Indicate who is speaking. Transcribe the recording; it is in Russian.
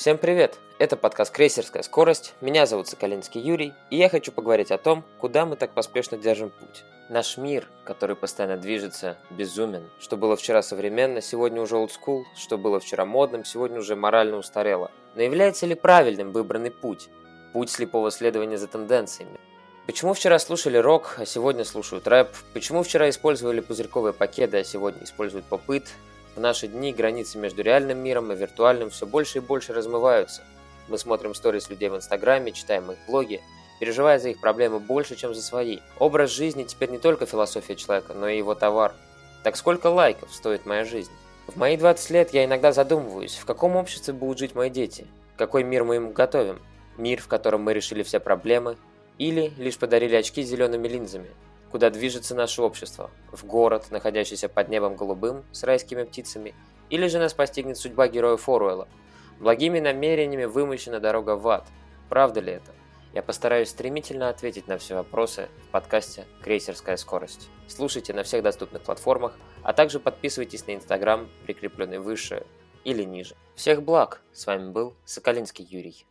Speaker 1: Всем привет! Это подкаст «Крейсерская скорость». Меня зовут Соколинский Юрий, и я хочу поговорить о том, куда мы так поспешно держим путь. Наш мир, который постоянно движется, безумен. Что было вчера современно, сегодня уже олдскул, что было вчера модным, сегодня уже морально устарело. Но является ли правильным выбранный путь? Путь слепого следования за тенденциями. Почему вчера слушали рок, а сегодня слушают рэп? Почему вчера использовали пузырьковые пакеты, а сегодня используют попыт? Наши дни границы между реальным миром и виртуальным все больше и больше размываются. Мы смотрим сторис людей в Инстаграме, читаем их блоги, переживая за их проблемы больше, чем за свои. Образ жизни теперь не только философия человека, но и его товар. Так сколько лайков стоит моя жизнь? В мои 20 лет я иногда задумываюсь, в каком обществе будут жить мои дети? Какой мир мы им готовим? Мир, в котором мы решили все проблемы? Или лишь подарили очки с зелеными линзами? Куда движется наше общество? В город, находящийся под небом голубым, с райскими птицами? Или же нас постигнет судьба героя Форуэлла? Благими намерениями вымощена дорога в ад. Правда ли это? Я постараюсь стремительно ответить на все вопросы в подкасте «Крейсерская скорость». Слушайте на всех доступных платформах, а также подписывайтесь на Инстаграм, прикрепленный выше или ниже. Всех благ! С вами был Соколинский Юрий.